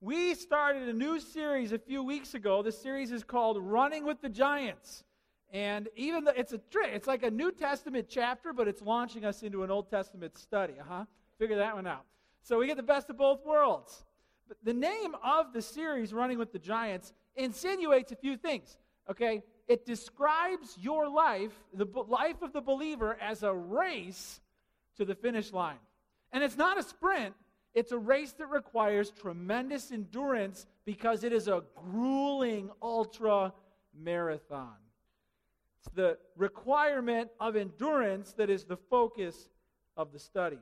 We started a new series a few weeks ago. The series is called Running with the Giants. And even though it's a trick, it's like a New Testament chapter, but it's launching us into an Old Testament study. Uh-huh. Figure that one out. So we get the best of both worlds. But the name of the series, Running with the Giants, insinuates a few things. Okay? It describes your life, the life of the believer, as a race to the finish line. And it's not a sprint, it's a race that requires tremendous endurance because it is a grueling ultra marathon. It's the requirement of endurance that is the focus of the study.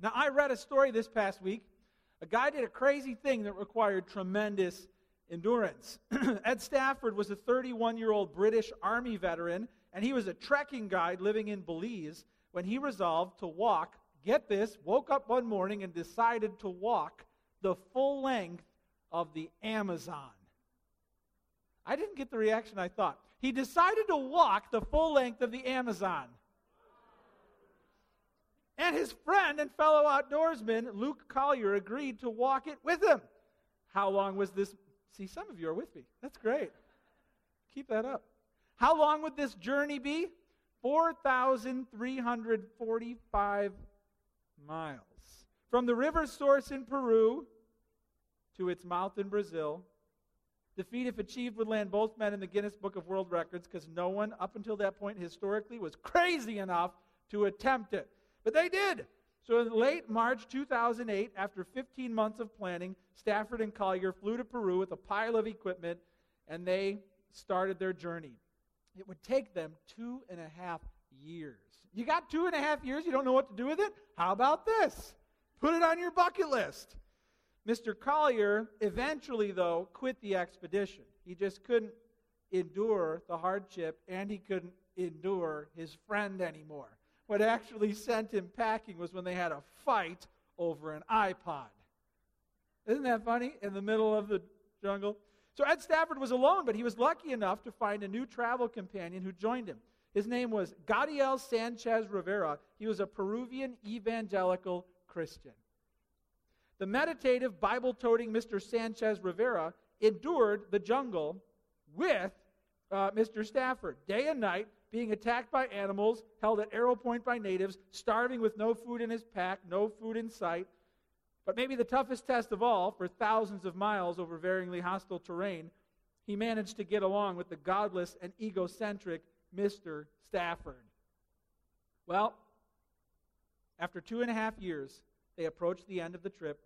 Now, I read a story this past week. A guy did a crazy thing that required tremendous endurance. Ed Stafford was a 31 year old British Army veteran, and he was a trekking guide living in Belize when he resolved to walk get this, woke up one morning and decided to walk the full length of the Amazon. I didn't get the reaction I thought. He decided to walk the full length of the Amazon. And his friend and fellow outdoorsman, Luke Collier, agreed to walk it with him. How long was this? See, some of you are with me. That's great. Keep that up. How long would this journey be? 4,345 miles. From the river source in Peru to its mouth in Brazil, the feat, if achieved, would land both men in the Guinness Book of World Records because no one up until that point historically was crazy enough to attempt it. But they did. So in late March 2008, after 15 months of planning, Stafford and Collier flew to Peru with a pile of equipment and they started their journey. It would take them two and a half years. You got two and a half years, you don't know what to do with it? How about this? Put it on your bucket list. Mr. Collier eventually, though, quit the expedition. He just couldn't endure the hardship and he couldn't endure his friend anymore. What actually sent him packing was when they had a fight over an iPod. Isn't that funny? In the middle of the jungle. So Ed Stafford was alone, but he was lucky enough to find a new travel companion who joined him. His name was Gadiel Sanchez Rivera. He was a Peruvian evangelical Christian. The meditative, Bible toting Mr. Sanchez Rivera endured the jungle with uh, Mr. Stafford, day and night, being attacked by animals, held at arrow point by natives, starving with no food in his pack, no food in sight. But maybe the toughest test of all, for thousands of miles over varyingly hostile terrain, he managed to get along with the godless and egocentric Mr. Stafford. Well, after two and a half years, they approached the end of the trip.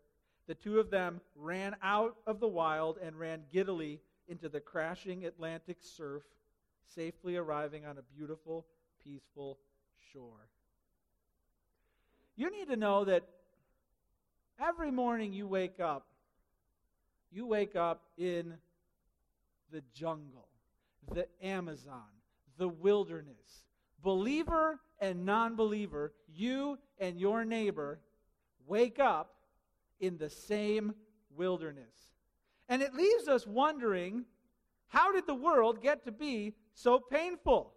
The two of them ran out of the wild and ran giddily into the crashing Atlantic surf, safely arriving on a beautiful, peaceful shore. You need to know that every morning you wake up, you wake up in the jungle, the Amazon, the wilderness. Believer and non believer, you and your neighbor wake up in the same wilderness. And it leaves us wondering how did the world get to be so painful?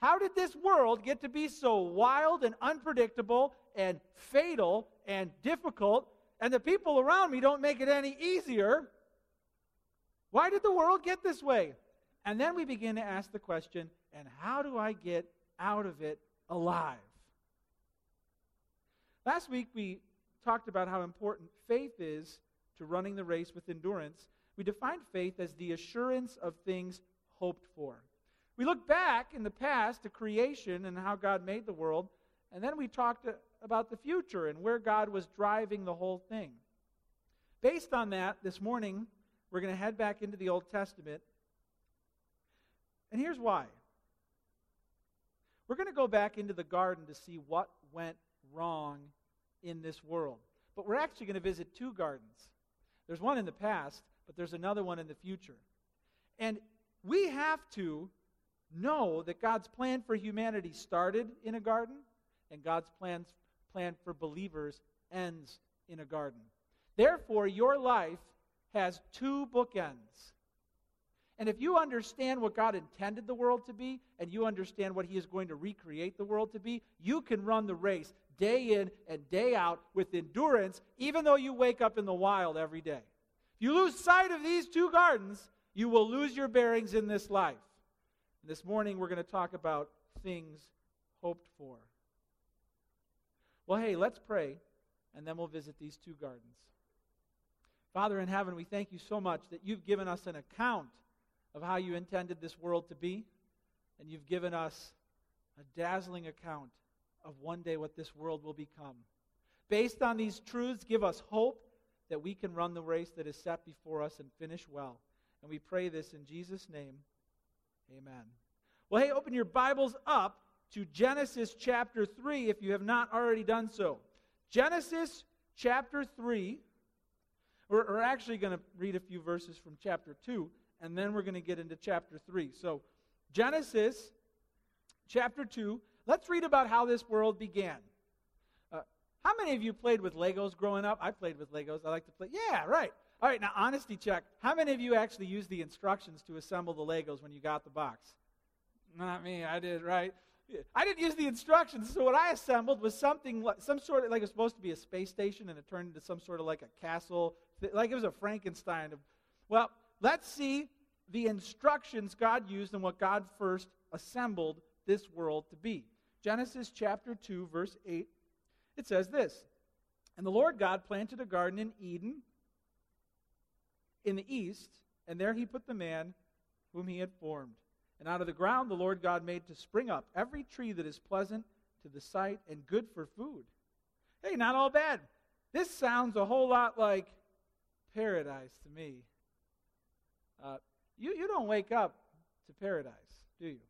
How did this world get to be so wild and unpredictable and fatal and difficult? And the people around me don't make it any easier. Why did the world get this way? And then we begin to ask the question and how do I get out of it alive? Last week we talked about how important faith is to running the race with endurance. We defined faith as the assurance of things hoped for. We look back in the past to creation and how God made the world, and then we talked about the future and where God was driving the whole thing. Based on that, this morning, we're going to head back into the Old Testament and here's why. We're going to go back into the garden to see what went wrong in this world. But we're actually going to visit two gardens. There's one in the past, but there's another one in the future. And we have to know that God's plan for humanity started in a garden, and God's plans, plan for believers ends in a garden. Therefore, your life has two bookends. And if you understand what God intended the world to be, and you understand what He is going to recreate the world to be, you can run the race day in and day out with endurance, even though you wake up in the wild every day. If you lose sight of these two gardens, you will lose your bearings in this life. And this morning, we're going to talk about things hoped for. Well, hey, let's pray, and then we'll visit these two gardens. Father in heaven, we thank you so much that you've given us an account of how you intended this world to be, and you've given us a dazzling account of one day what this world will become. Based on these truths, give us hope that we can run the race that is set before us and finish well. And we pray this in Jesus' name. Amen. Well, hey, open your Bibles up to Genesis chapter 3 if you have not already done so. Genesis chapter 3. We're, we're actually going to read a few verses from chapter 2, and then we're going to get into chapter 3. So, Genesis chapter 2, let's read about how this world began. Uh, how many of you played with Legos growing up? I played with Legos. I like to play. Yeah, right. All right, now, honesty check. How many of you actually used the instructions to assemble the Legos when you got the box? Not me. I did, right? I didn't use the instructions, so what I assembled was something, some sort of like it was supposed to be a space station, and it turned into some sort of like a castle, like it was a Frankenstein. Well, let's see the instructions God used and what God first assembled this world to be. Genesis chapter 2, verse 8, it says this And the Lord God planted a garden in Eden in the east, and there he put the man whom he had formed. And out of the ground the Lord God made to spring up every tree that is pleasant to the sight and good for food. Hey, not all bad. This sounds a whole lot like paradise to me. Uh, you, you don't wake up to paradise, do you?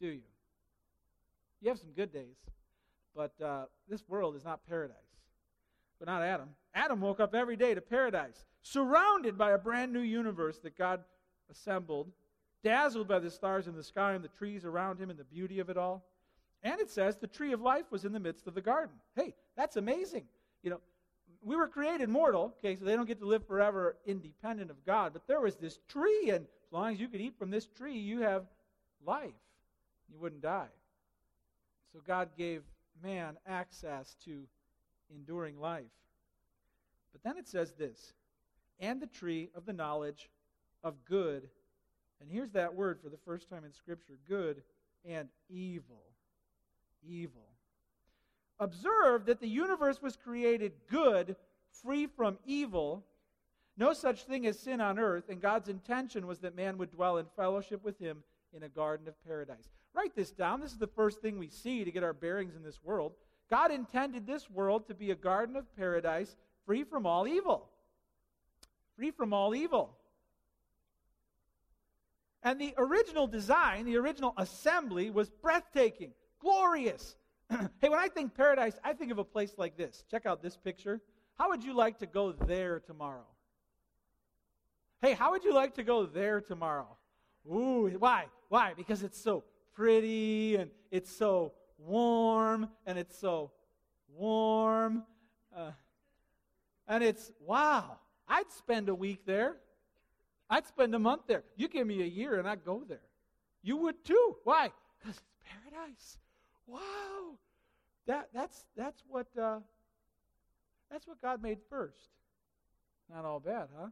Do you? You have some good days, but uh, this world is not paradise. But not Adam. Adam woke up every day to paradise, surrounded by a brand new universe that God assembled dazzled by the stars in the sky and the trees around him and the beauty of it all. And it says the tree of life was in the midst of the garden. Hey, that's amazing. You know, we were created mortal, okay, so they don't get to live forever independent of God, but there was this tree, and as long as you could eat from this tree, you have life. You wouldn't die. So God gave man access to enduring life. But then it says this and the tree of the knowledge of good and here's that word for the first time in Scripture good and evil. Evil. Observe that the universe was created good, free from evil. No such thing as sin on earth, and God's intention was that man would dwell in fellowship with him in a garden of paradise. Write this down. This is the first thing we see to get our bearings in this world. God intended this world to be a garden of paradise free from all evil. Free from all evil. And the original design, the original assembly was breathtaking, glorious. hey, when I think paradise, I think of a place like this. Check out this picture. How would you like to go there tomorrow? Hey, how would you like to go there tomorrow? Ooh, why? Why? Because it's so pretty and it's so warm and it's so warm. Uh, and it's, wow, I'd spend a week there. I'd spend a month there. You give me a year and I'd go there. You would too. Why? Because it's paradise. Wow. That, that's, that's, what, uh, that's what God made first. Not all bad, huh?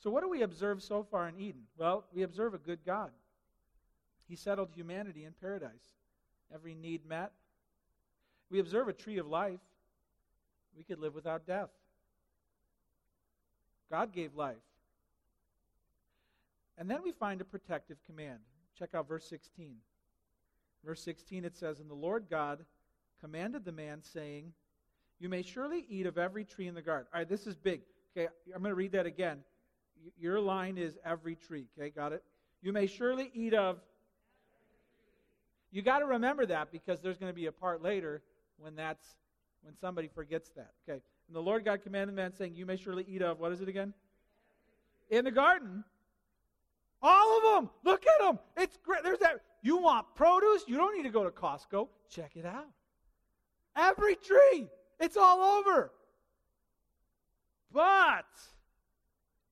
So, what do we observe so far in Eden? Well, we observe a good God. He settled humanity in paradise, every need met. We observe a tree of life. We could live without death. God gave life. And then we find a protective command. Check out verse 16. Verse 16 it says, And the Lord God commanded the man, saying, You may surely eat of every tree in the garden. All right, this is big. Okay, I'm going to read that again. Your line is every tree. Okay, got it? You may surely eat of. You got to remember that because there's going to be a part later when that's when somebody forgets that. Okay. And the Lord God commanded the man, saying, You may surely eat of, what is it again? In the garden. All of them. Look at them. It's great. There's that. You want produce? You don't need to go to Costco. Check it out. Every tree. It's all over. But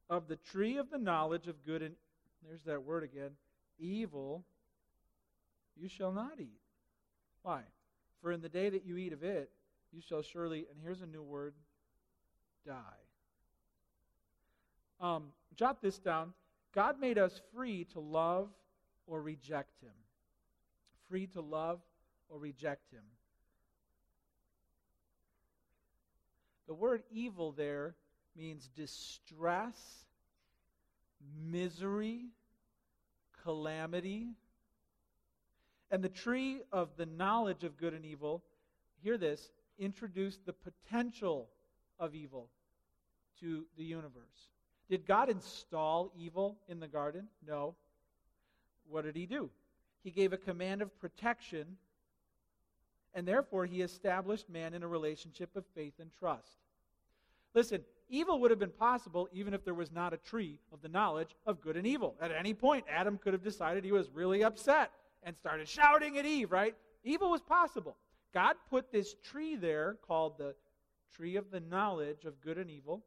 of the tree of the knowledge of good and there's that word again evil you shall not eat Why? For in the day that you eat of it, you shall surely, and here's a new word, die. Um, jot this down. God made us free to love or reject Him. Free to love or reject Him. The word evil there means distress, misery, calamity. And the tree of the knowledge of good and evil, hear this, introduced the potential of evil to the universe. Did God install evil in the garden? No. What did he do? He gave a command of protection, and therefore he established man in a relationship of faith and trust. Listen, evil would have been possible even if there was not a tree of the knowledge of good and evil. At any point, Adam could have decided he was really upset and started shouting at Eve, right? Evil was possible. God put this tree there called the tree of the knowledge of good and evil.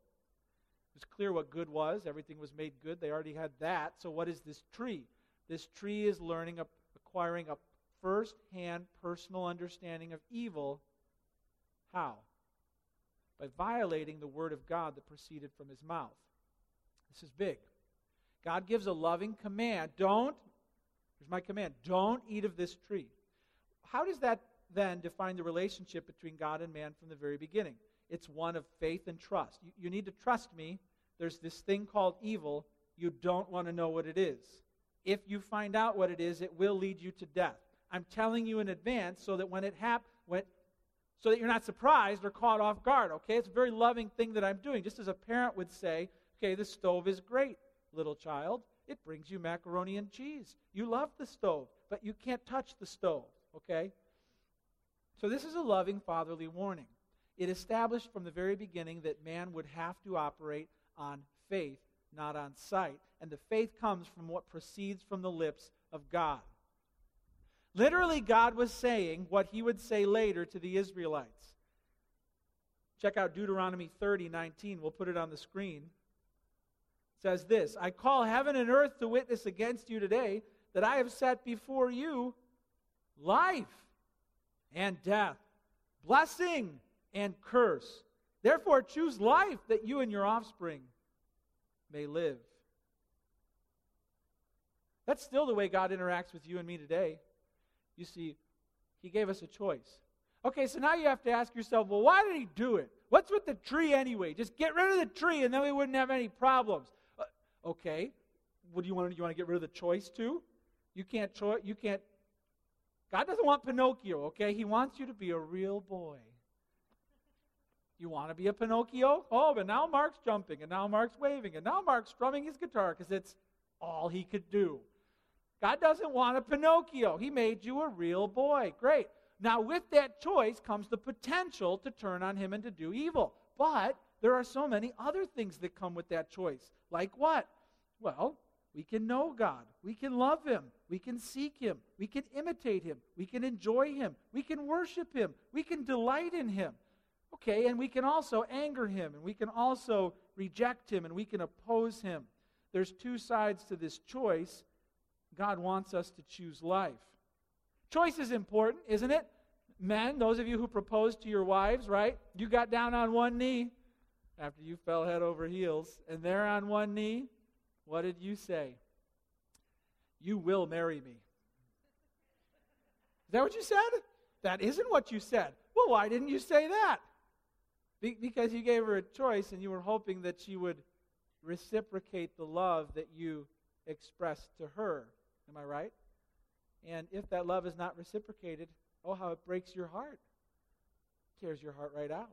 It was clear what good was. Everything was made good. They already had that. So, what is this tree? This tree is learning, acquiring a first hand personal understanding of evil. How? by violating the word of God that proceeded from his mouth. This is big. God gives a loving command. Don't, here's my command, don't eat of this tree. How does that then define the relationship between God and man from the very beginning? It's one of faith and trust. You, you need to trust me. There's this thing called evil. You don't want to know what it is. If you find out what it is, it will lead you to death. I'm telling you in advance so that when it happens, so that you're not surprised or caught off guard, okay? It's a very loving thing that I'm doing. Just as a parent would say, okay, the stove is great, little child. It brings you macaroni and cheese. You love the stove, but you can't touch the stove, okay? So this is a loving fatherly warning. It established from the very beginning that man would have to operate on faith, not on sight. And the faith comes from what proceeds from the lips of God. Literally, God was saying what he would say later to the Israelites. Check out Deuteronomy 30, 19. We'll put it on the screen. It says this I call heaven and earth to witness against you today that I have set before you life and death, blessing and curse. Therefore, choose life that you and your offspring may live. That's still the way God interacts with you and me today. You see, he gave us a choice. Okay, so now you have to ask yourself, well, why did he do it? What's with the tree anyway? Just get rid of the tree and then we wouldn't have any problems. Uh, okay, what do you want? You want to get rid of the choice too? You can't choice. You can't. God doesn't want Pinocchio. Okay, He wants you to be a real boy. You want to be a Pinocchio? Oh, but now Mark's jumping, and now Mark's waving, and now Mark's strumming his guitar because it's all he could do. God doesn't want a Pinocchio. He made you a real boy. Great. Now, with that choice comes the potential to turn on him and to do evil. But there are so many other things that come with that choice. Like what? Well, we can know God. We can love Him. We can seek Him. We can imitate Him. We can enjoy Him. We can worship Him. We can delight in Him. Okay, and we can also anger Him. And we can also reject Him. And we can oppose Him. There's two sides to this choice. God wants us to choose life. Choice is important, isn't it? Men, those of you who proposed to your wives, right? You got down on one knee after you fell head over heels, and there on one knee, what did you say? You will marry me. Is that what you said? That isn't what you said. Well, why didn't you say that? Be- because you gave her a choice and you were hoping that she would reciprocate the love that you expressed to her. Am I right? And if that love is not reciprocated, oh, how it breaks your heart, tears your heart right out.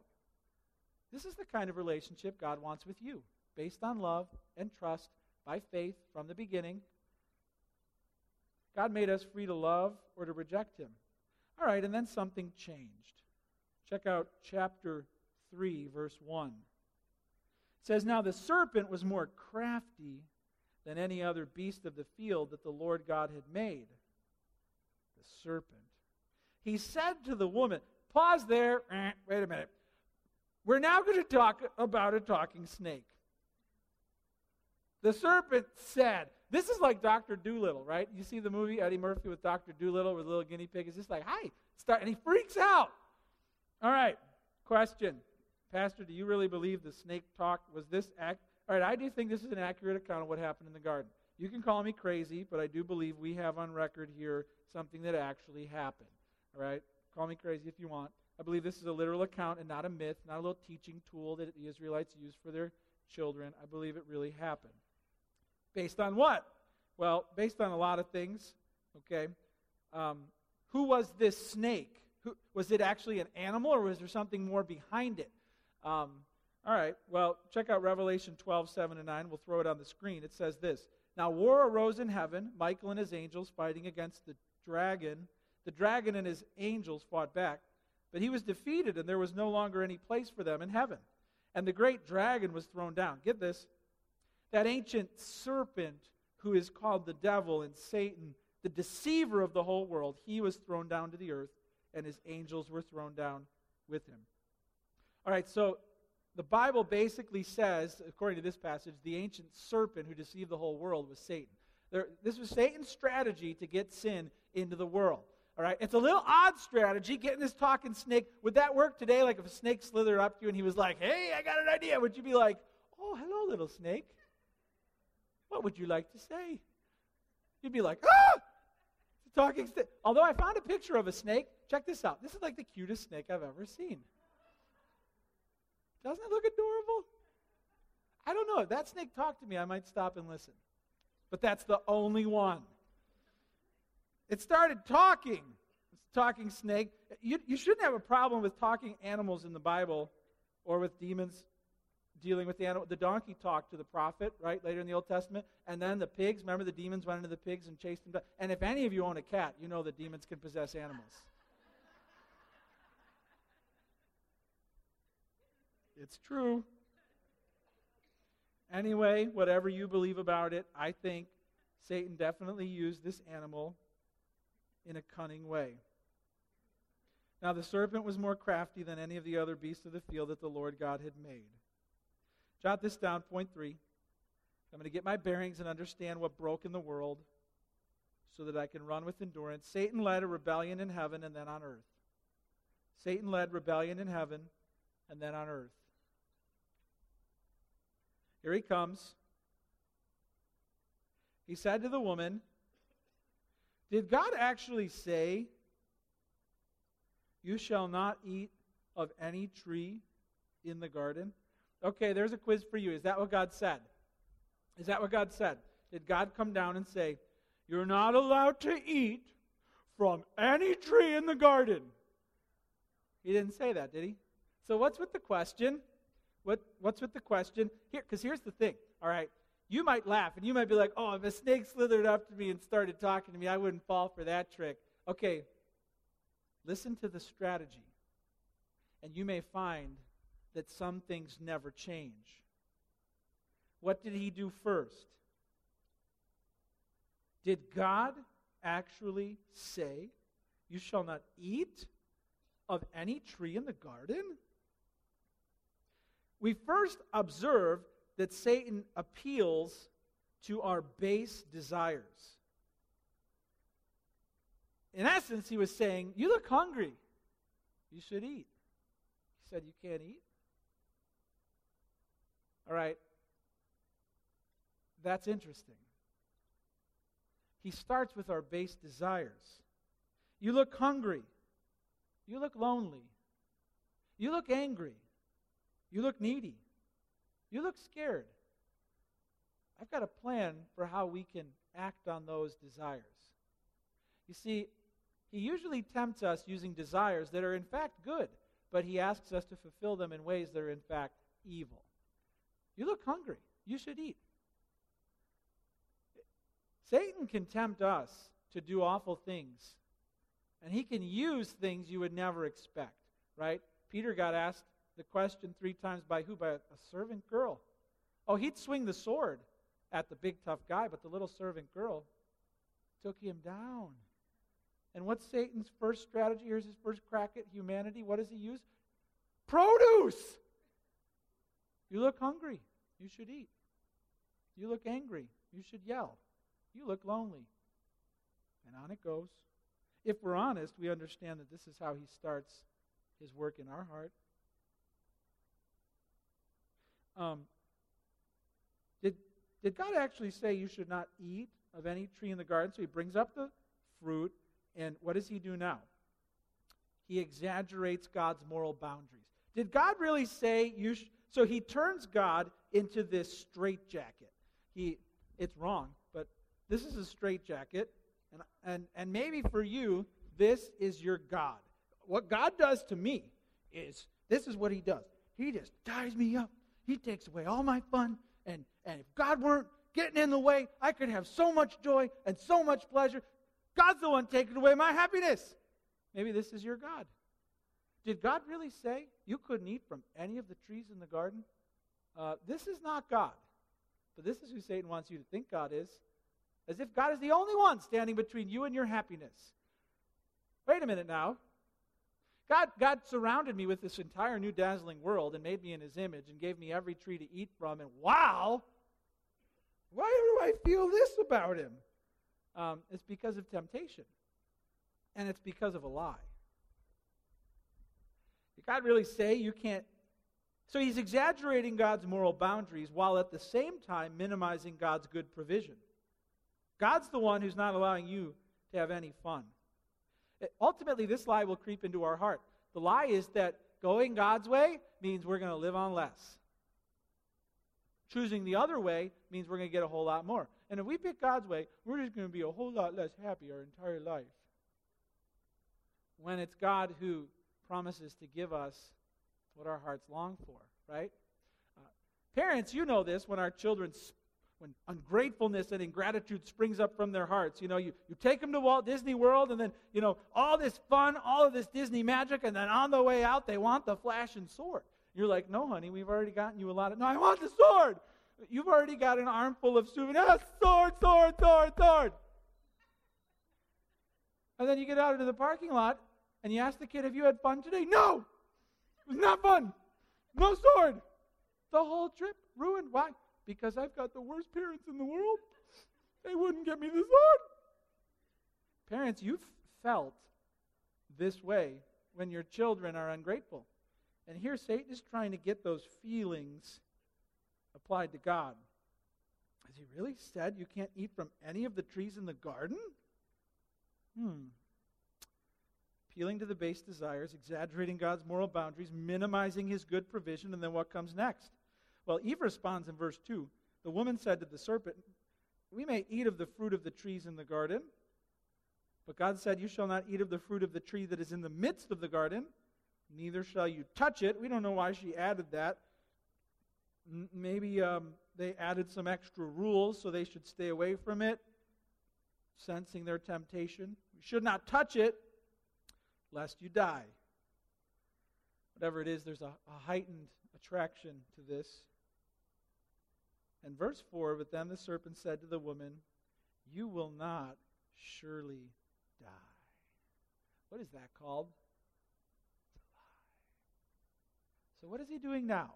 This is the kind of relationship God wants with you, based on love and trust by faith from the beginning. God made us free to love or to reject Him. All right, and then something changed. Check out chapter 3, verse 1. It says, Now the serpent was more crafty than any other beast of the field that the Lord God had made. The serpent. He said to the woman, Pause there. Eh, wait a minute. We're now going to talk about a talking snake. The serpent said, This is like Dr. Dolittle, right? You see the movie Eddie Murphy with Dr. Dolittle with a little guinea pig? It's just like, hi, start, and he freaks out. All right, question. Pastor, do you really believe the snake talk was this act? All right, I do think this is an accurate account of what happened in the garden. You can call me crazy, but I do believe we have on record here something that actually happened. All right? Call me crazy if you want. I believe this is a literal account and not a myth, not a little teaching tool that the Israelites used for their children. I believe it really happened. Based on what? Well, based on a lot of things. Okay. Um, who was this snake? Who, was it actually an animal or was there something more behind it? Um, all right. Well, check out Revelation 12, 7 and 9. We'll throw it on the screen. It says this Now war arose in heaven, Michael and his angels fighting against the dragon. The dragon and his angels fought back, but he was defeated, and there was no longer any place for them in heaven. And the great dragon was thrown down. Get this that ancient serpent who is called the devil and Satan, the deceiver of the whole world, he was thrown down to the earth, and his angels were thrown down with him. All right, so the Bible basically says, according to this passage, the ancient serpent who deceived the whole world was Satan. There, this was Satan's strategy to get sin into the world. All right, it's a little odd strategy getting this talking snake. Would that work today? Like if a snake slithered up to you and he was like, "Hey, I got an idea," would you be like, "Oh, hello, little snake"? What would you like to say? You'd be like, "Ah!" Talking snake. Although I found a picture of a snake. Check this out. This is like the cutest snake I've ever seen. Doesn't it look adorable? I don't know. If that snake talked to me, I might stop and listen. But that's the only one. It started talking. It's talking snake. You, you shouldn't have a problem with talking animals in the Bible or with demons dealing with the animal. The donkey talked to the prophet, right, later in the Old Testament. And then the pigs, remember the demons went into the pigs and chased them down. And if any of you own a cat, you know that demons can possess animals. It's true. Anyway, whatever you believe about it, I think Satan definitely used this animal in a cunning way. Now, the serpent was more crafty than any of the other beasts of the field that the Lord God had made. Jot this down, point three. I'm going to get my bearings and understand what broke in the world so that I can run with endurance. Satan led a rebellion in heaven and then on earth. Satan led rebellion in heaven and then on earth. Here he comes. He said to the woman, Did God actually say, You shall not eat of any tree in the garden? Okay, there's a quiz for you. Is that what God said? Is that what God said? Did God come down and say, You're not allowed to eat from any tree in the garden? He didn't say that, did he? So, what's with the question? What, what's with the question? Here, because here's the thing. All right, you might laugh and you might be like, "Oh, if a snake slithered up to me and started talking to me, I wouldn't fall for that trick." Okay, listen to the strategy, and you may find that some things never change. What did he do first? Did God actually say, You shall not eat of any tree in the garden? We first observe that Satan appeals to our base desires. In essence, he was saying, You look hungry. You should eat. He said, You can't eat? All right. That's interesting. He starts with our base desires. You look hungry. You look lonely. You look angry. You look needy. You look scared. I've got a plan for how we can act on those desires. You see, he usually tempts us using desires that are in fact good, but he asks us to fulfill them in ways that are in fact evil. You look hungry. You should eat. Satan can tempt us to do awful things, and he can use things you would never expect, right? Peter got asked the question three times by who? By a, servant girl. Oh, he'd swing the sword at the big tough guy, but the little servant girl took him down. And what's Satan's first strategy? Here's his first crack at humanity. What does he use? Produce. You look hungry. You should eat. You look angry. You should yell. You look lonely. And on it goes. If we're honest, we understand that this is how he starts his work in our heart. Um, did, did God actually say you should not eat of any tree in the garden? So he brings up the fruit, and what does he do now? He exaggerates God's moral boundaries. Did God really say you sh- so he turns God into this straitjacket. He it's wrong, but this is a straitjacket, and and and maybe for you this is your God. What God does to me is this is what he does. He just ties me up. He takes away all my fun, and and if God weren't getting in the way, I could have so much joy and so much pleasure. God's the one taking away my happiness. Maybe this is your God. Did God really say you couldn't eat from any of the trees in the garden? Uh, this is not God. But this is who Satan wants you to think God is. As if God is the only one standing between you and your happiness. Wait a minute now. God, God surrounded me with this entire new dazzling world and made me in his image and gave me every tree to eat from. And wow, why do I feel this about him? Um, it's because of temptation. And it's because of a lie. Did God really say you can't? So he's exaggerating God's moral boundaries while at the same time minimizing God's good provision. God's the one who's not allowing you to have any fun. Ultimately, this lie will creep into our heart. The lie is that going God's way means we're going to live on less. Choosing the other way means we're going to get a whole lot more. And if we pick God's way, we're just going to be a whole lot less happy our entire life. When it's God who promises to give us what our hearts long for, right? Uh, parents, you know this when our children, when ungratefulness and ingratitude springs up from their hearts. You know, you, you take them to Walt Disney World and then, you know, all this fun, all of this Disney magic, and then on the way out, they want the flash and sword. You're like, no, honey, we've already gotten you a lot of. No, I want the sword. You've already got an armful of souvenirs. Ah, sword, sword, sword, sword. And then you get out into the parking lot and you ask the kid, Have you had fun today? No! It was not fun. No sword. The whole trip ruined. Why? Because I've got the worst parents in the world. They wouldn't get me this sword. Parents, you've felt this way when your children are ungrateful. And here Satan is trying to get those feelings applied to God. Has he really said you can't eat from any of the trees in the garden? Hmm. Appealing to the base desires, exaggerating God's moral boundaries, minimizing his good provision, and then what comes next? Well, Eve responds in verse 2. The woman said to the serpent, We may eat of the fruit of the trees in the garden. But God said, You shall not eat of the fruit of the tree that is in the midst of the garden, neither shall you touch it. We don't know why she added that. maybe um, they added some extra rules so they should stay away from it, sensing their temptation. You should not touch it, lest you die. Whatever it is, there's a, a heightened attraction to this. And verse 4 But then the serpent said to the woman, You will not surely die. What is that called? So, what is he doing now?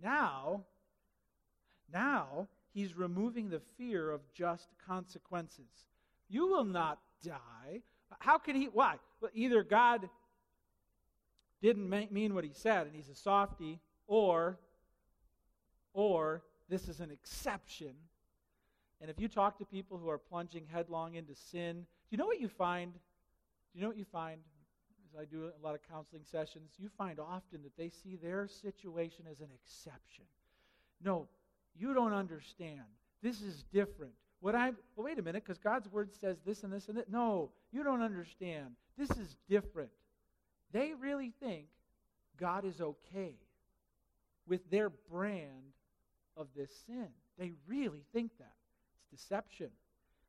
Now, now he's removing the fear of just consequences. You will not die. How can he? Why? Well, either God didn't mean what he said and he's a softy, or, or this is an exception. And if you talk to people who are plunging headlong into sin, do you know what you find? Do you know what you find? As I do a lot of counseling sessions, you find often that they see their situation as an exception. No, you don't understand. This is different. What I well, wait a minute, because God's word says this and this and that. No, you don't understand. This is different. They really think God is okay with their brand of this sin. They really think that. It's deception.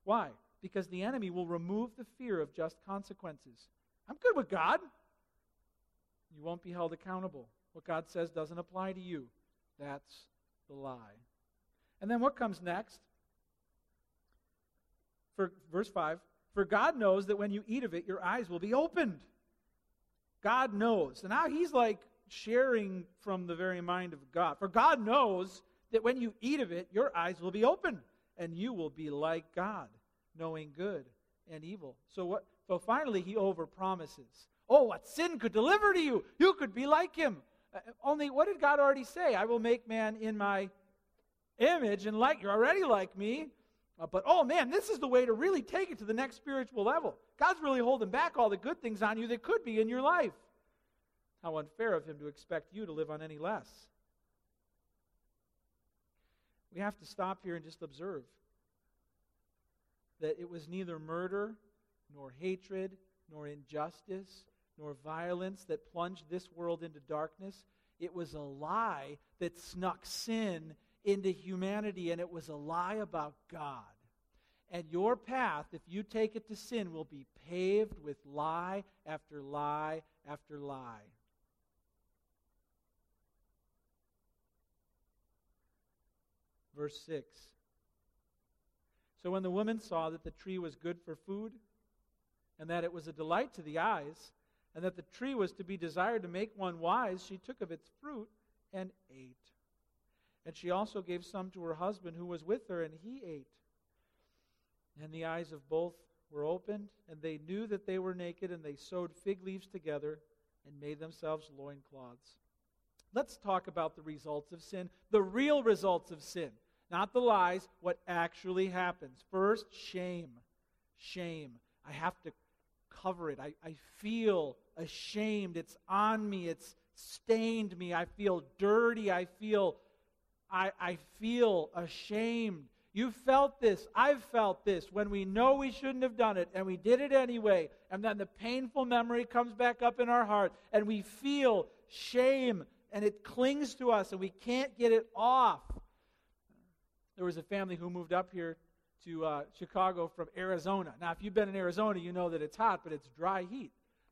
Why? Because the enemy will remove the fear of just consequences. I'm good with God. You won't be held accountable. What God says doesn't apply to you. That's the lie. And then what comes next? For verse 5, for God knows that when you eat of it, your eyes will be opened. God knows. And now he's like sharing from the very mind of God. For God knows that when you eat of it, your eyes will be open. and you will be like God, knowing good and evil. So what so finally he overpromises. Oh, what sin could deliver to you? You could be like him. Uh, only what did God already say? I will make man in my image and like you're already like me. Uh, but oh man, this is the way to really take it to the next spiritual level. God's really holding back all the good things on you that could be in your life. How unfair of him to expect you to live on any less. We have to stop here and just observe that it was neither murder, nor hatred, nor injustice, nor violence that plunged this world into darkness. It was a lie that snuck sin into humanity, and it was a lie about God. And your path, if you take it to sin, will be paved with lie after lie after lie. Verse 6. So when the woman saw that the tree was good for food, and that it was a delight to the eyes, and that the tree was to be desired to make one wise, she took of its fruit and ate. And she also gave some to her husband who was with her, and he ate. And the eyes of both were opened, and they knew that they were naked, and they sewed fig leaves together and made themselves loincloths. Let's talk about the results of sin, the real results of sin. Not the lies, what actually happens. First, shame. Shame. I have to cover it. I, I feel ashamed. It's on me. It's stained me. I feel dirty. I feel I, I feel ashamed. You felt this. I've felt this when we know we shouldn't have done it and we did it anyway. And then the painful memory comes back up in our heart and we feel shame and it clings to us and we can't get it off there was a family who moved up here to uh, Chicago from Arizona. Now, if you've been in Arizona, you know that it's hot, but it's dry heat,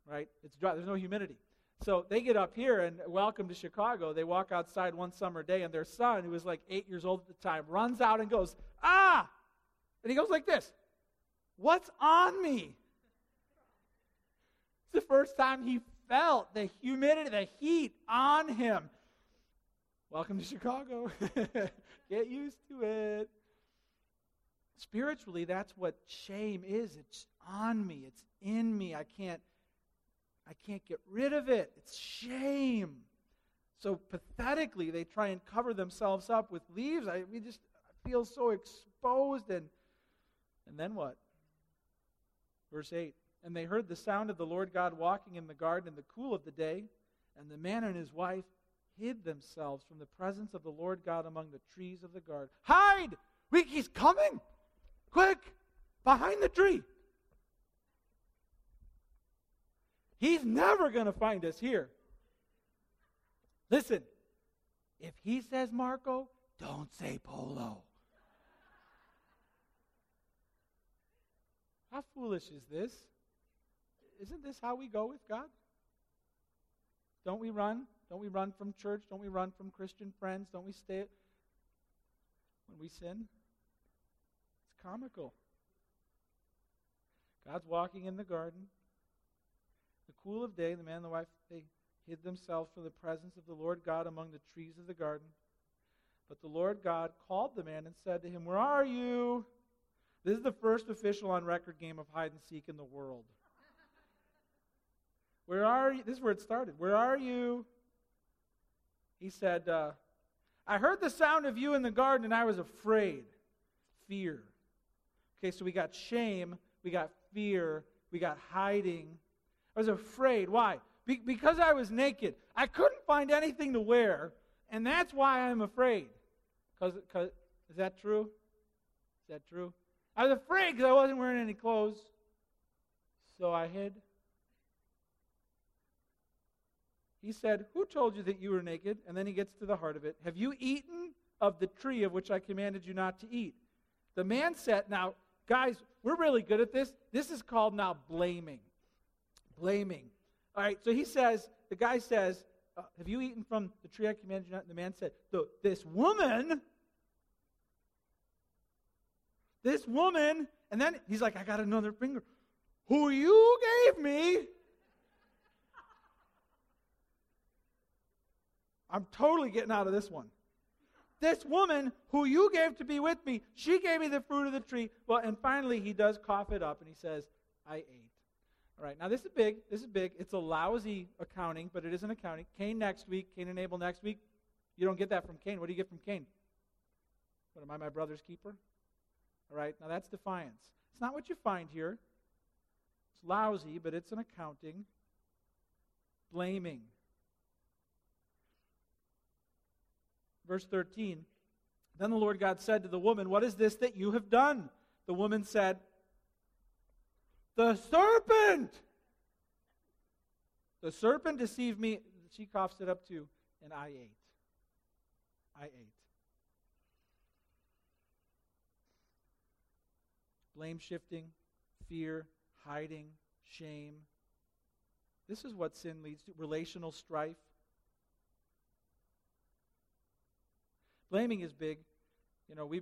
right? It's dry. There's no humidity. So they get up here and welcome to Chicago. They walk outside one summer day, and their son, who was like eight years old at the time, runs out and goes, Ah! And he goes like this What's on me? It's the first time he felt the humidity, the heat on him. Welcome to Chicago. Get used to it. Spiritually, that's what shame is. It's on me. It's in me. I can't I can't get rid of it. It's shame. So pathetically, they try and cover themselves up with leaves. I we just I feel so exposed and and then what? Verse 8. And they heard the sound of the Lord God walking in the garden in the cool of the day, and the man and his wife hid themselves from the presence of the Lord God among the trees of the garden. Hide! We, he's coming! Quick! Behind the tree! He's never going to find us here. Listen, if he says Marco, don't say Polo. How foolish is this? Isn't this how we go with God? Don't we run? Don't we run from church? Don't we run from Christian friends? Don't we stay when we sin? It's comical. God's walking in the garden. The cool of day, the man and the wife, they hid themselves from the presence of the Lord God among the trees of the garden. But the Lord God called the man and said to him, Where are you? This is the first official on record game of hide and seek in the world. Where are you? This is where it started. Where are you? He said, uh, I heard the sound of you in the garden and I was afraid. Fear. Okay, so we got shame, we got fear, we got hiding. I was afraid. Why? Be- because I was naked. I couldn't find anything to wear, and that's why I'm afraid. Cause, cause, is that true? Is that true? I was afraid because I wasn't wearing any clothes. So I hid. He said, Who told you that you were naked? And then he gets to the heart of it. Have you eaten of the tree of which I commanded you not to eat? The man said, Now, guys, we're really good at this. This is called now blaming. Blaming. All right, so he says, the guy says, uh, Have you eaten from the tree I commanded you not? And the man said, This woman, this woman, and then he's like, I got another finger. Who you gave me I'm totally getting out of this one. this woman who you gave to be with me, she gave me the fruit of the tree. Well, and finally he does cough it up and he says, I ate. All right, now this is big. This is big. It's a lousy accounting, but it is an accounting. Cain next week, Cain and Abel next week. You don't get that from Cain. What do you get from Cain? What am I, my brother's keeper? All right, now that's defiance. It's not what you find here. It's lousy, but it's an accounting. Blaming. Verse 13 Then the Lord God said to the woman, What is this that you have done? The woman said, The serpent! The serpent deceived me. She coughs it up too, and I ate. I ate. Blame shifting, fear, hiding, shame. This is what sin leads to relational strife. Blaming is big. You know, we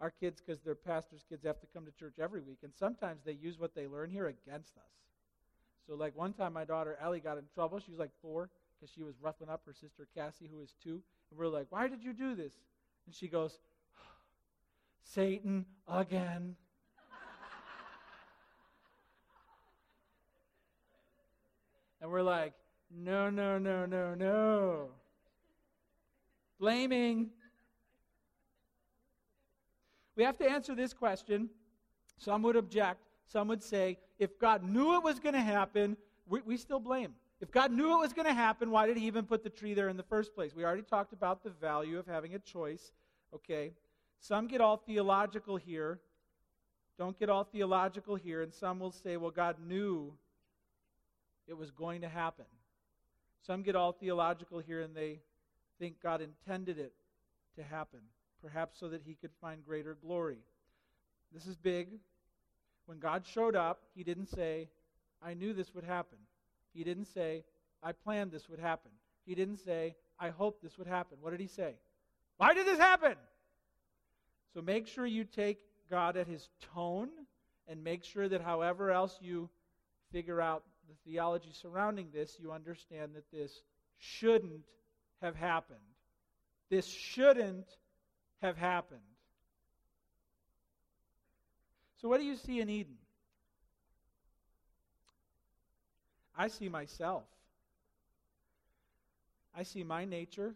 our kids, because they're pastors' kids, have to come to church every week, and sometimes they use what they learn here against us. So, like one time, my daughter Ellie got in trouble. She was like four because she was roughing up her sister Cassie, who is two. And we're like, "Why did you do this?" And she goes, "Satan again." and we're like, "No, no, no, no, no." Blaming. We have to answer this question. Some would object. Some would say, if God knew it was going to happen, we, we still blame. If God knew it was going to happen, why did he even put the tree there in the first place? We already talked about the value of having a choice. Okay. Some get all theological here. Don't get all theological here. And some will say, well, God knew it was going to happen. Some get all theological here and they think God intended it to happen, perhaps so that he could find greater glory. This is big. When God showed up, he didn't say, I knew this would happen. He didn't say, I planned this would happen. He didn't say, I hoped this would happen. What did he say? Why did this happen? So make sure you take God at his tone and make sure that however else you figure out the theology surrounding this, you understand that this shouldn't have happened. This shouldn't have happened. So, what do you see in Eden? I see myself. I see my nature.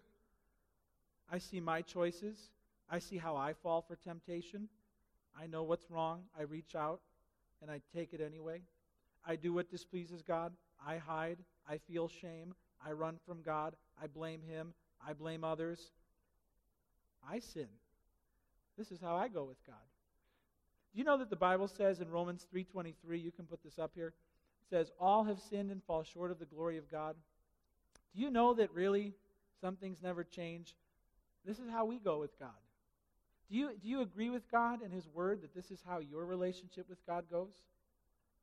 I see my choices. I see how I fall for temptation. I know what's wrong. I reach out and I take it anyway. I do what displeases God. I hide. I feel shame. I run from God. I blame Him. I blame others. I sin. This is how I go with God. Do you know that the Bible says in Romans 3:23, you can put this up here. It says all have sinned and fall short of the glory of God. Do you know that really some things never change? This is how we go with God. Do you, do you agree with God and His Word that this is how your relationship with God goes?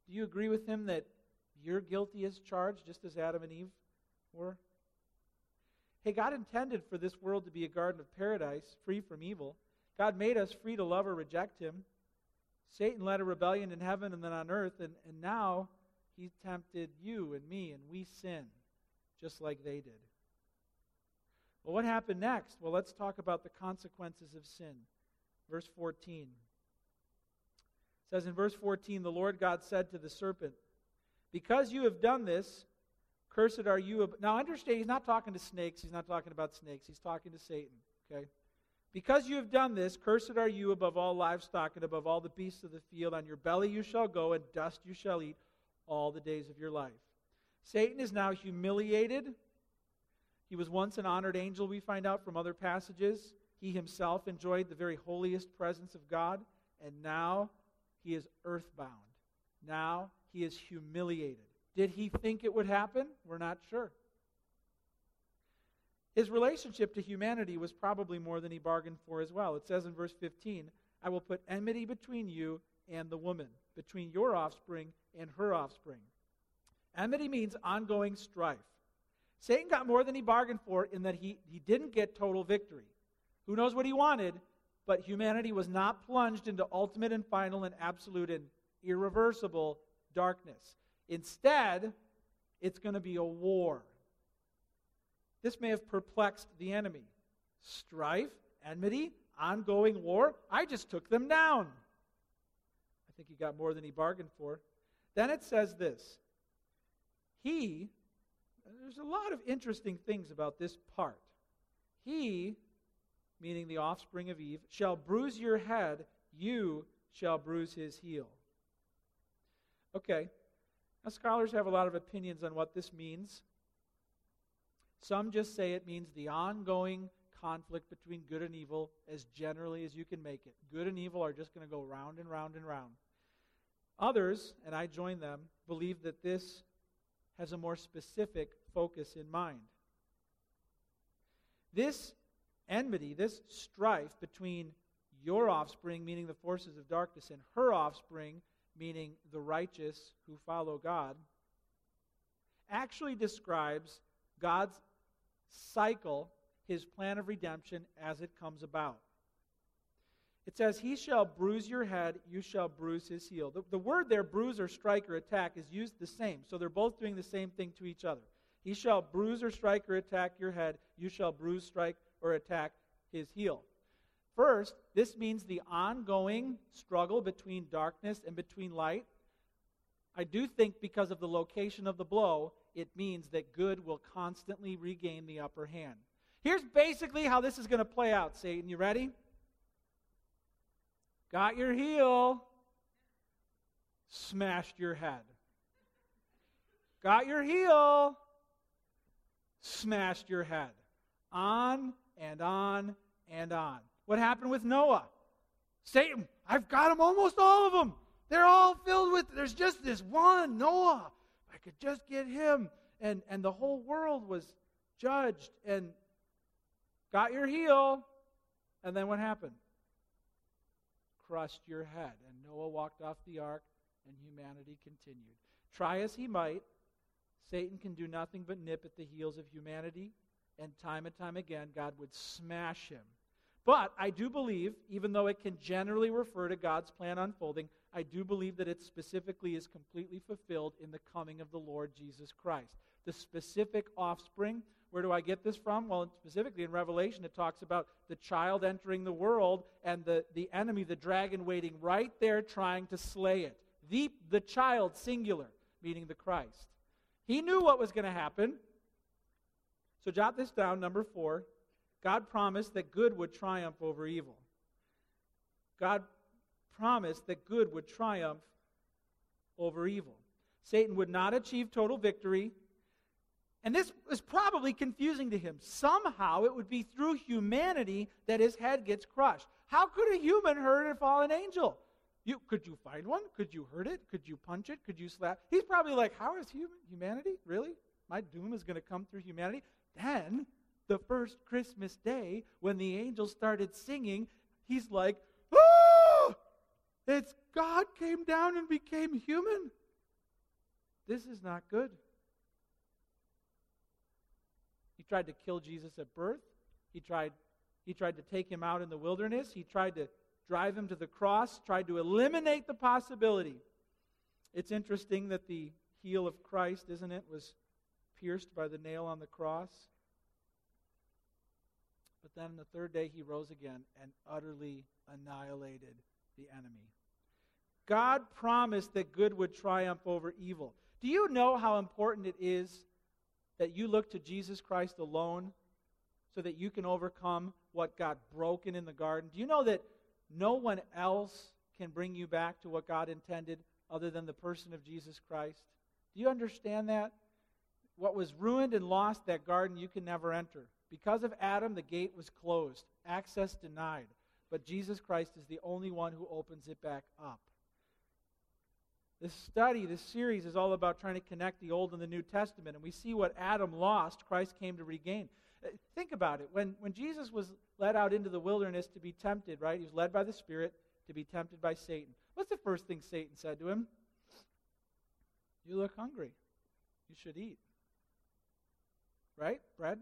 Do you agree with Him that you're guilty as charged, just as Adam and Eve were? Hey, God intended for this world to be a garden of paradise, free from evil. God made us free to love or reject Him. Satan led a rebellion in heaven and then on earth, and, and now he tempted you and me, and we sin just like they did. Well, what happened next? Well, let's talk about the consequences of sin. Verse 14. It says in verse 14, the Lord God said to the serpent, Because you have done this, Cursed are you. Now understand, he's not talking to snakes. He's not talking about snakes. He's talking to Satan. Okay? Because you have done this, cursed are you above all livestock and above all the beasts of the field. On your belly you shall go, and dust you shall eat all the days of your life. Satan is now humiliated. He was once an honored angel, we find out from other passages. He himself enjoyed the very holiest presence of God, and now he is earthbound. Now he is humiliated. Did he think it would happen? We're not sure. His relationship to humanity was probably more than he bargained for as well. It says in verse 15, I will put enmity between you and the woman, between your offspring and her offspring. Enmity means ongoing strife. Satan got more than he bargained for in that he, he didn't get total victory. Who knows what he wanted, but humanity was not plunged into ultimate and final and absolute and irreversible darkness. Instead, it's going to be a war. This may have perplexed the enemy. strife, enmity, ongoing war. I just took them down. I think he got more than he bargained for. Then it says this He, there's a lot of interesting things about this part. He, meaning the offspring of Eve, shall bruise your head, you shall bruise his heel. Okay, now scholars have a lot of opinions on what this means. Some just say it means the ongoing conflict between good and evil as generally as you can make it. Good and evil are just going to go round and round and round. Others, and I join them, believe that this has a more specific focus in mind. This enmity, this strife between your offspring, meaning the forces of darkness, and her offspring, meaning the righteous who follow God, actually describes God's cycle, his plan of redemption, as it comes about. It says, He shall bruise your head, you shall bruise his heel. The, the word there, bruise or strike or attack, is used the same. So they're both doing the same thing to each other. He shall bruise or strike or attack your head, you shall bruise, strike, or attack his heel. First, this means the ongoing struggle between darkness and between light. I do think because of the location of the blow, it means that good will constantly regain the upper hand. Here's basically how this is going to play out, Satan. You ready? Got your heel, smashed your head. Got your heel, smashed your head. On and on and on. What happened with Noah? Satan, I've got them, almost all of them. They're all filled with, there's just this one, Noah. I could just get him. And, and the whole world was judged and got your heel. And then what happened? Crushed your head. And Noah walked off the ark, and humanity continued. Try as he might, Satan can do nothing but nip at the heels of humanity, and time and time again, God would smash him but I do believe, even though it can generally refer to God's plan unfolding, I do believe that it specifically is completely fulfilled in the coming of the Lord Jesus Christ. The specific offspring, where do I get this from? Well, specifically in Revelation, it talks about the child entering the world and the, the enemy, the dragon, waiting right there trying to slay it. The, the child, singular, meaning the Christ. He knew what was going to happen. So jot this down, number four. God promised that good would triumph over evil. God promised that good would triumph over evil. Satan would not achieve total victory. And this is probably confusing to him. Somehow it would be through humanity that his head gets crushed. How could a human hurt a fallen angel? You, could you find one? Could you hurt it? Could you punch it? Could you slap? He's probably like, How is human, humanity? Really? My doom is going to come through humanity? Then the first Christmas day when the angels started singing, he's like, Oh, it's God came down and became human. This is not good. He tried to kill Jesus at birth. He tried, he tried to take him out in the wilderness. He tried to drive him to the cross, tried to eliminate the possibility. It's interesting that the heel of Christ, isn't it, was pierced by the nail on the cross. But then the third day he rose again and utterly annihilated the enemy. God promised that good would triumph over evil. Do you know how important it is that you look to Jesus Christ alone so that you can overcome what got broken in the garden? Do you know that no one else can bring you back to what God intended other than the person of Jesus Christ? Do you understand that? What was ruined and lost that garden, you can never enter. Because of Adam, the gate was closed, access denied. But Jesus Christ is the only one who opens it back up. This study, this series, is all about trying to connect the Old and the New Testament. And we see what Adam lost, Christ came to regain. Uh, think about it. When, when Jesus was led out into the wilderness to be tempted, right? He was led by the Spirit to be tempted by Satan. What's the first thing Satan said to him? You look hungry. You should eat. Right? Bread?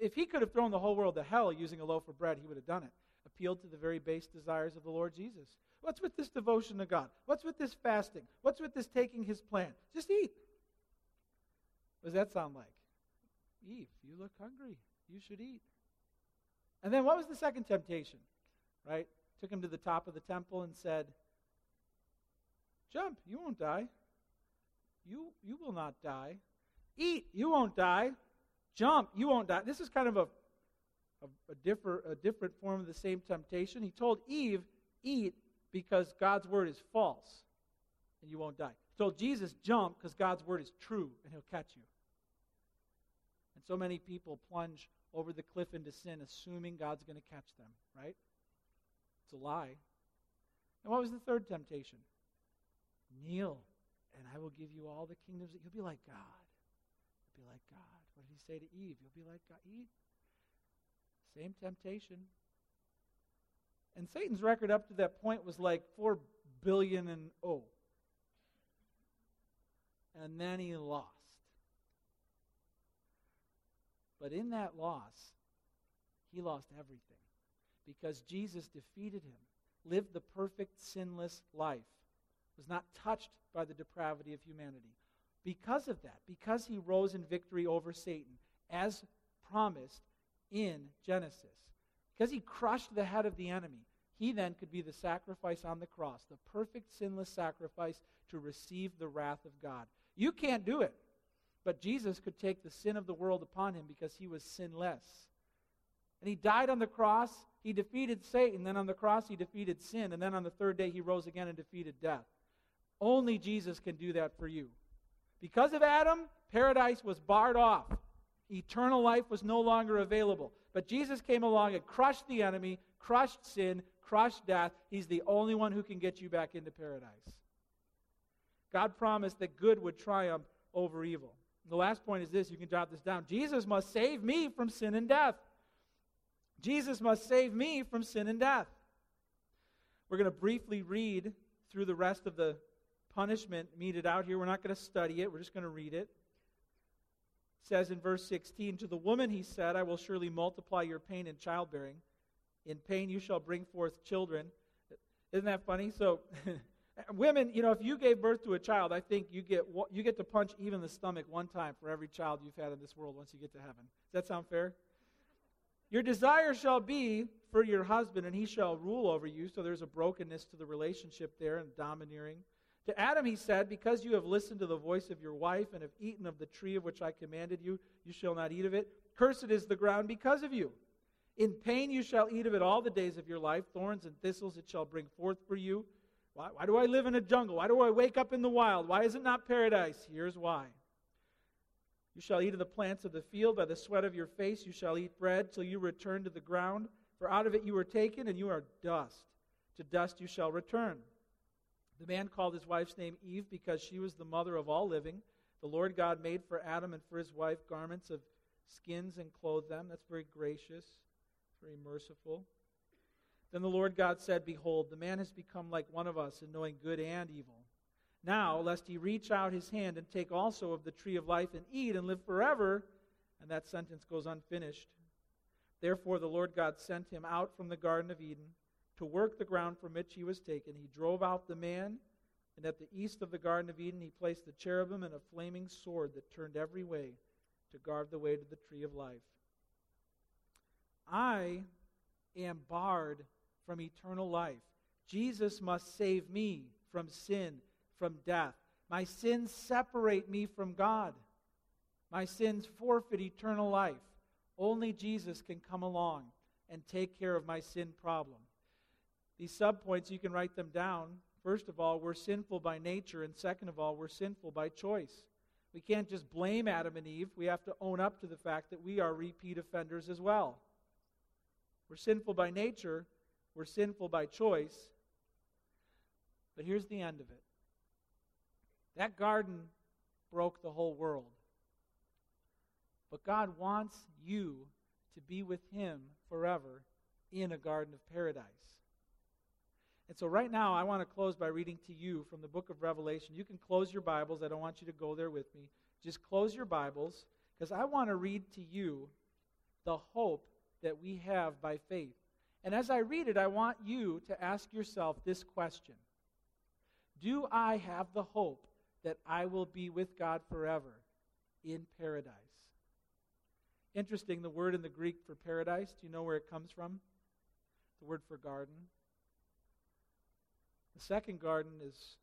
If he could have thrown the whole world to hell using a loaf of bread, he would have done it. Appealed to the very base desires of the Lord Jesus. What's with this devotion to God? What's with this fasting? What's with this taking his plan? Just eat. What does that sound like? Eve, you look hungry. You should eat. And then what was the second temptation? Right? Took him to the top of the temple and said, Jump, you won't die. You, you will not die. Eat, you won't die. Jump, you won't die. This is kind of a, a, a, differ, a different form of the same temptation. He told Eve, Eat because God's word is false and you won't die. He told Jesus, Jump because God's word is true and he'll catch you. And so many people plunge over the cliff into sin, assuming God's going to catch them, right? It's a lie. And what was the third temptation? Kneel, and I will give you all the kingdoms. that You'll be like God. Be like God. What did he say to Eve? You'll be like God. Eat. Same temptation. And Satan's record up to that point was like 4 billion and oh. And then he lost. But in that loss, he lost everything because Jesus defeated him, lived the perfect, sinless life, was not touched by the depravity of humanity. Because of that, because he rose in victory over Satan, as promised in Genesis, because he crushed the head of the enemy, he then could be the sacrifice on the cross, the perfect, sinless sacrifice to receive the wrath of God. You can't do it. But Jesus could take the sin of the world upon him because he was sinless. And he died on the cross. He defeated Satan. Then on the cross, he defeated sin. And then on the third day, he rose again and defeated death. Only Jesus can do that for you. Because of Adam, paradise was barred off. Eternal life was no longer available. But Jesus came along and crushed the enemy, crushed sin, crushed death. He's the only one who can get you back into paradise. God promised that good would triumph over evil. The last point is this you can jot this down. Jesus must save me from sin and death. Jesus must save me from sin and death. We're going to briefly read through the rest of the punishment meted out here. We're not going to study it, we're just going to read it. It says in verse 16 To the woman he said, I will surely multiply your pain in childbearing. In pain you shall bring forth children. Isn't that funny? So Women, you know, if you gave birth to a child, I think you get you get to punch even the stomach one time for every child you've had in this world once you get to heaven. Does that sound fair? Your desire shall be for your husband, and he shall rule over you. So there's a brokenness to the relationship there and domineering. To Adam he said, Because you have listened to the voice of your wife and have eaten of the tree of which I commanded you, you shall not eat of it. Cursed is the ground because of you. In pain you shall eat of it all the days of your life. Thorns and thistles it shall bring forth for you. Why, why do I live in a jungle? Why do I wake up in the wild? Why is it not paradise? Here's why. You shall eat of the plants of the field. By the sweat of your face you shall eat bread till you return to the ground. For out of it you were taken, and you are dust. To dust you shall return. The man called his wife's name Eve because she was the mother of all living. The Lord God made for Adam and for his wife garments of skins and clothed them. That's very gracious, very merciful. Then the Lord God said, Behold, the man has become like one of us in knowing good and evil. Now, lest he reach out his hand and take also of the tree of life and eat and live forever. And that sentence goes unfinished. Therefore, the Lord God sent him out from the Garden of Eden to work the ground from which he was taken. He drove out the man, and at the east of the Garden of Eden, he placed the cherubim and a flaming sword that turned every way to guard the way to the tree of life. I am barred from eternal life. Jesus must save me from sin, from death. My sins separate me from God. My sins forfeit eternal life. Only Jesus can come along and take care of my sin problem. These subpoints, you can write them down. First of all, we're sinful by nature, and second of all, we're sinful by choice. We can't just blame Adam and Eve. We have to own up to the fact that we are repeat offenders as well. We're sinful by nature, we're sinful by choice. But here's the end of it that garden broke the whole world. But God wants you to be with Him forever in a garden of paradise. And so, right now, I want to close by reading to you from the book of Revelation. You can close your Bibles. I don't want you to go there with me. Just close your Bibles because I want to read to you the hope that we have by faith. And as I read it, I want you to ask yourself this question Do I have the hope that I will be with God forever in paradise? Interesting, the word in the Greek for paradise, do you know where it comes from? The word for garden. The second garden is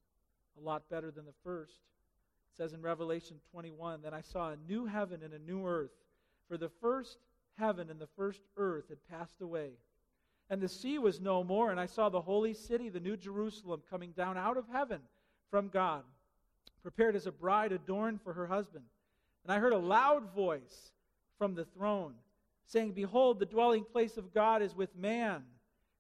a lot better than the first. It says in Revelation 21 Then I saw a new heaven and a new earth, for the first heaven and the first earth had passed away. And the sea was no more, and I saw the holy city, the new Jerusalem, coming down out of heaven from God, prepared as a bride adorned for her husband. And I heard a loud voice from the throne, saying, Behold, the dwelling place of God is with man.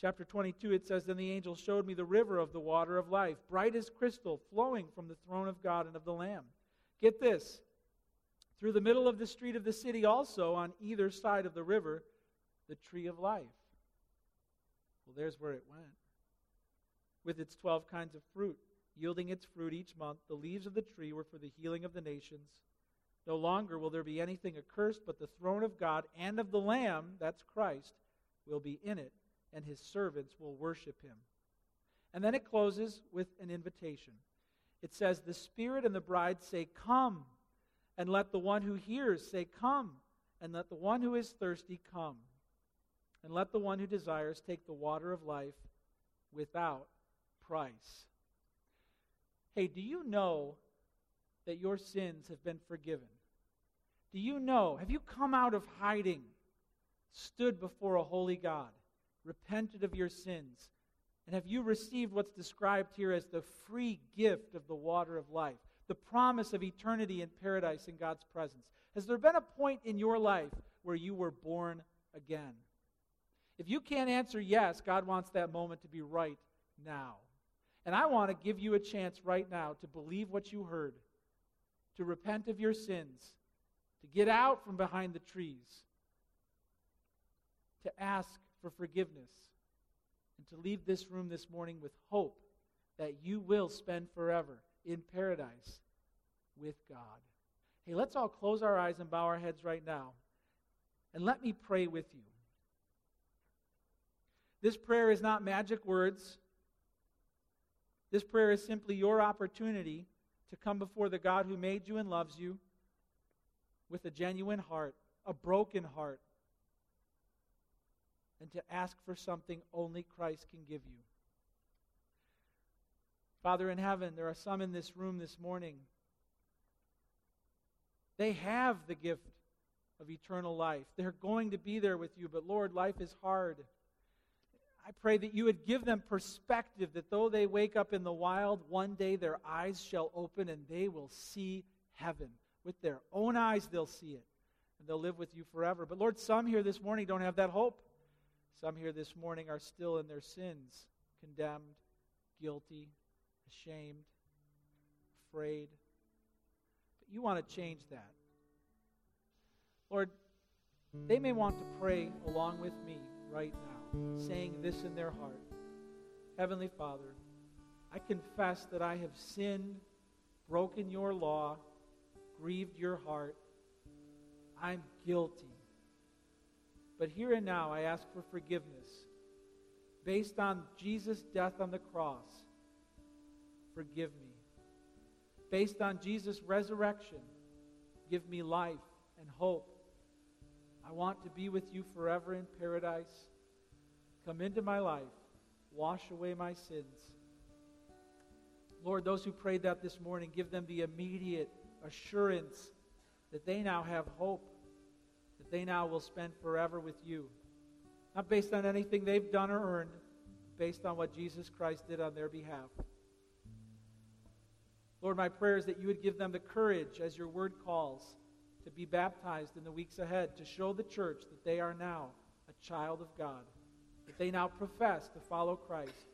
Chapter 22, it says, Then the angel showed me the river of the water of life, bright as crystal, flowing from the throne of God and of the Lamb. Get this. Through the middle of the street of the city, also on either side of the river, the tree of life. Well, there's where it went. With its 12 kinds of fruit, yielding its fruit each month, the leaves of the tree were for the healing of the nations. No longer will there be anything accursed, but the throne of God and of the Lamb, that's Christ, will be in it and his servants will worship him. And then it closes with an invitation. It says, The Spirit and the bride say, Come. And let the one who hears say, Come. And let the one who is thirsty come. And let the one who desires take the water of life without price. Hey, do you know that your sins have been forgiven? Do you know? Have you come out of hiding, stood before a holy God? Repented of your sins? And have you received what's described here as the free gift of the water of life, the promise of eternity in paradise in God's presence? Has there been a point in your life where you were born again? If you can't answer yes, God wants that moment to be right now. And I want to give you a chance right now to believe what you heard, to repent of your sins, to get out from behind the trees, to ask for forgiveness and to leave this room this morning with hope that you will spend forever in paradise with God. Hey, let's all close our eyes and bow our heads right now. And let me pray with you. This prayer is not magic words. This prayer is simply your opportunity to come before the God who made you and loves you with a genuine heart, a broken heart, and to ask for something only Christ can give you. Father in heaven, there are some in this room this morning. They have the gift of eternal life. They're going to be there with you, but Lord, life is hard. I pray that you would give them perspective that though they wake up in the wild, one day their eyes shall open and they will see heaven. With their own eyes, they'll see it and they'll live with you forever. But Lord, some here this morning don't have that hope. Some here this morning are still in their sins, condemned, guilty, ashamed, afraid. But you want to change that. Lord, they may want to pray along with me right now, saying this in their heart Heavenly Father, I confess that I have sinned, broken your law, grieved your heart. I'm guilty. But here and now, I ask for forgiveness based on Jesus' death on the cross. Forgive me. Based on Jesus' resurrection, give me life and hope. I want to be with you forever in paradise. Come into my life, wash away my sins. Lord, those who prayed that this morning, give them the immediate assurance that they now have hope they now will spend forever with you. Not based on anything they've done or earned, based on what Jesus Christ did on their behalf. Lord, my prayer is that you would give them the courage, as your word calls, to be baptized in the weeks ahead, to show the church that they are now a child of God, that they now profess to follow Christ.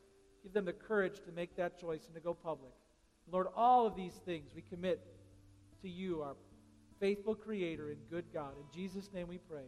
Give them the courage to make that choice and to go public. Lord, all of these things we commit to you, our faithful Creator and good God. In Jesus' name we pray.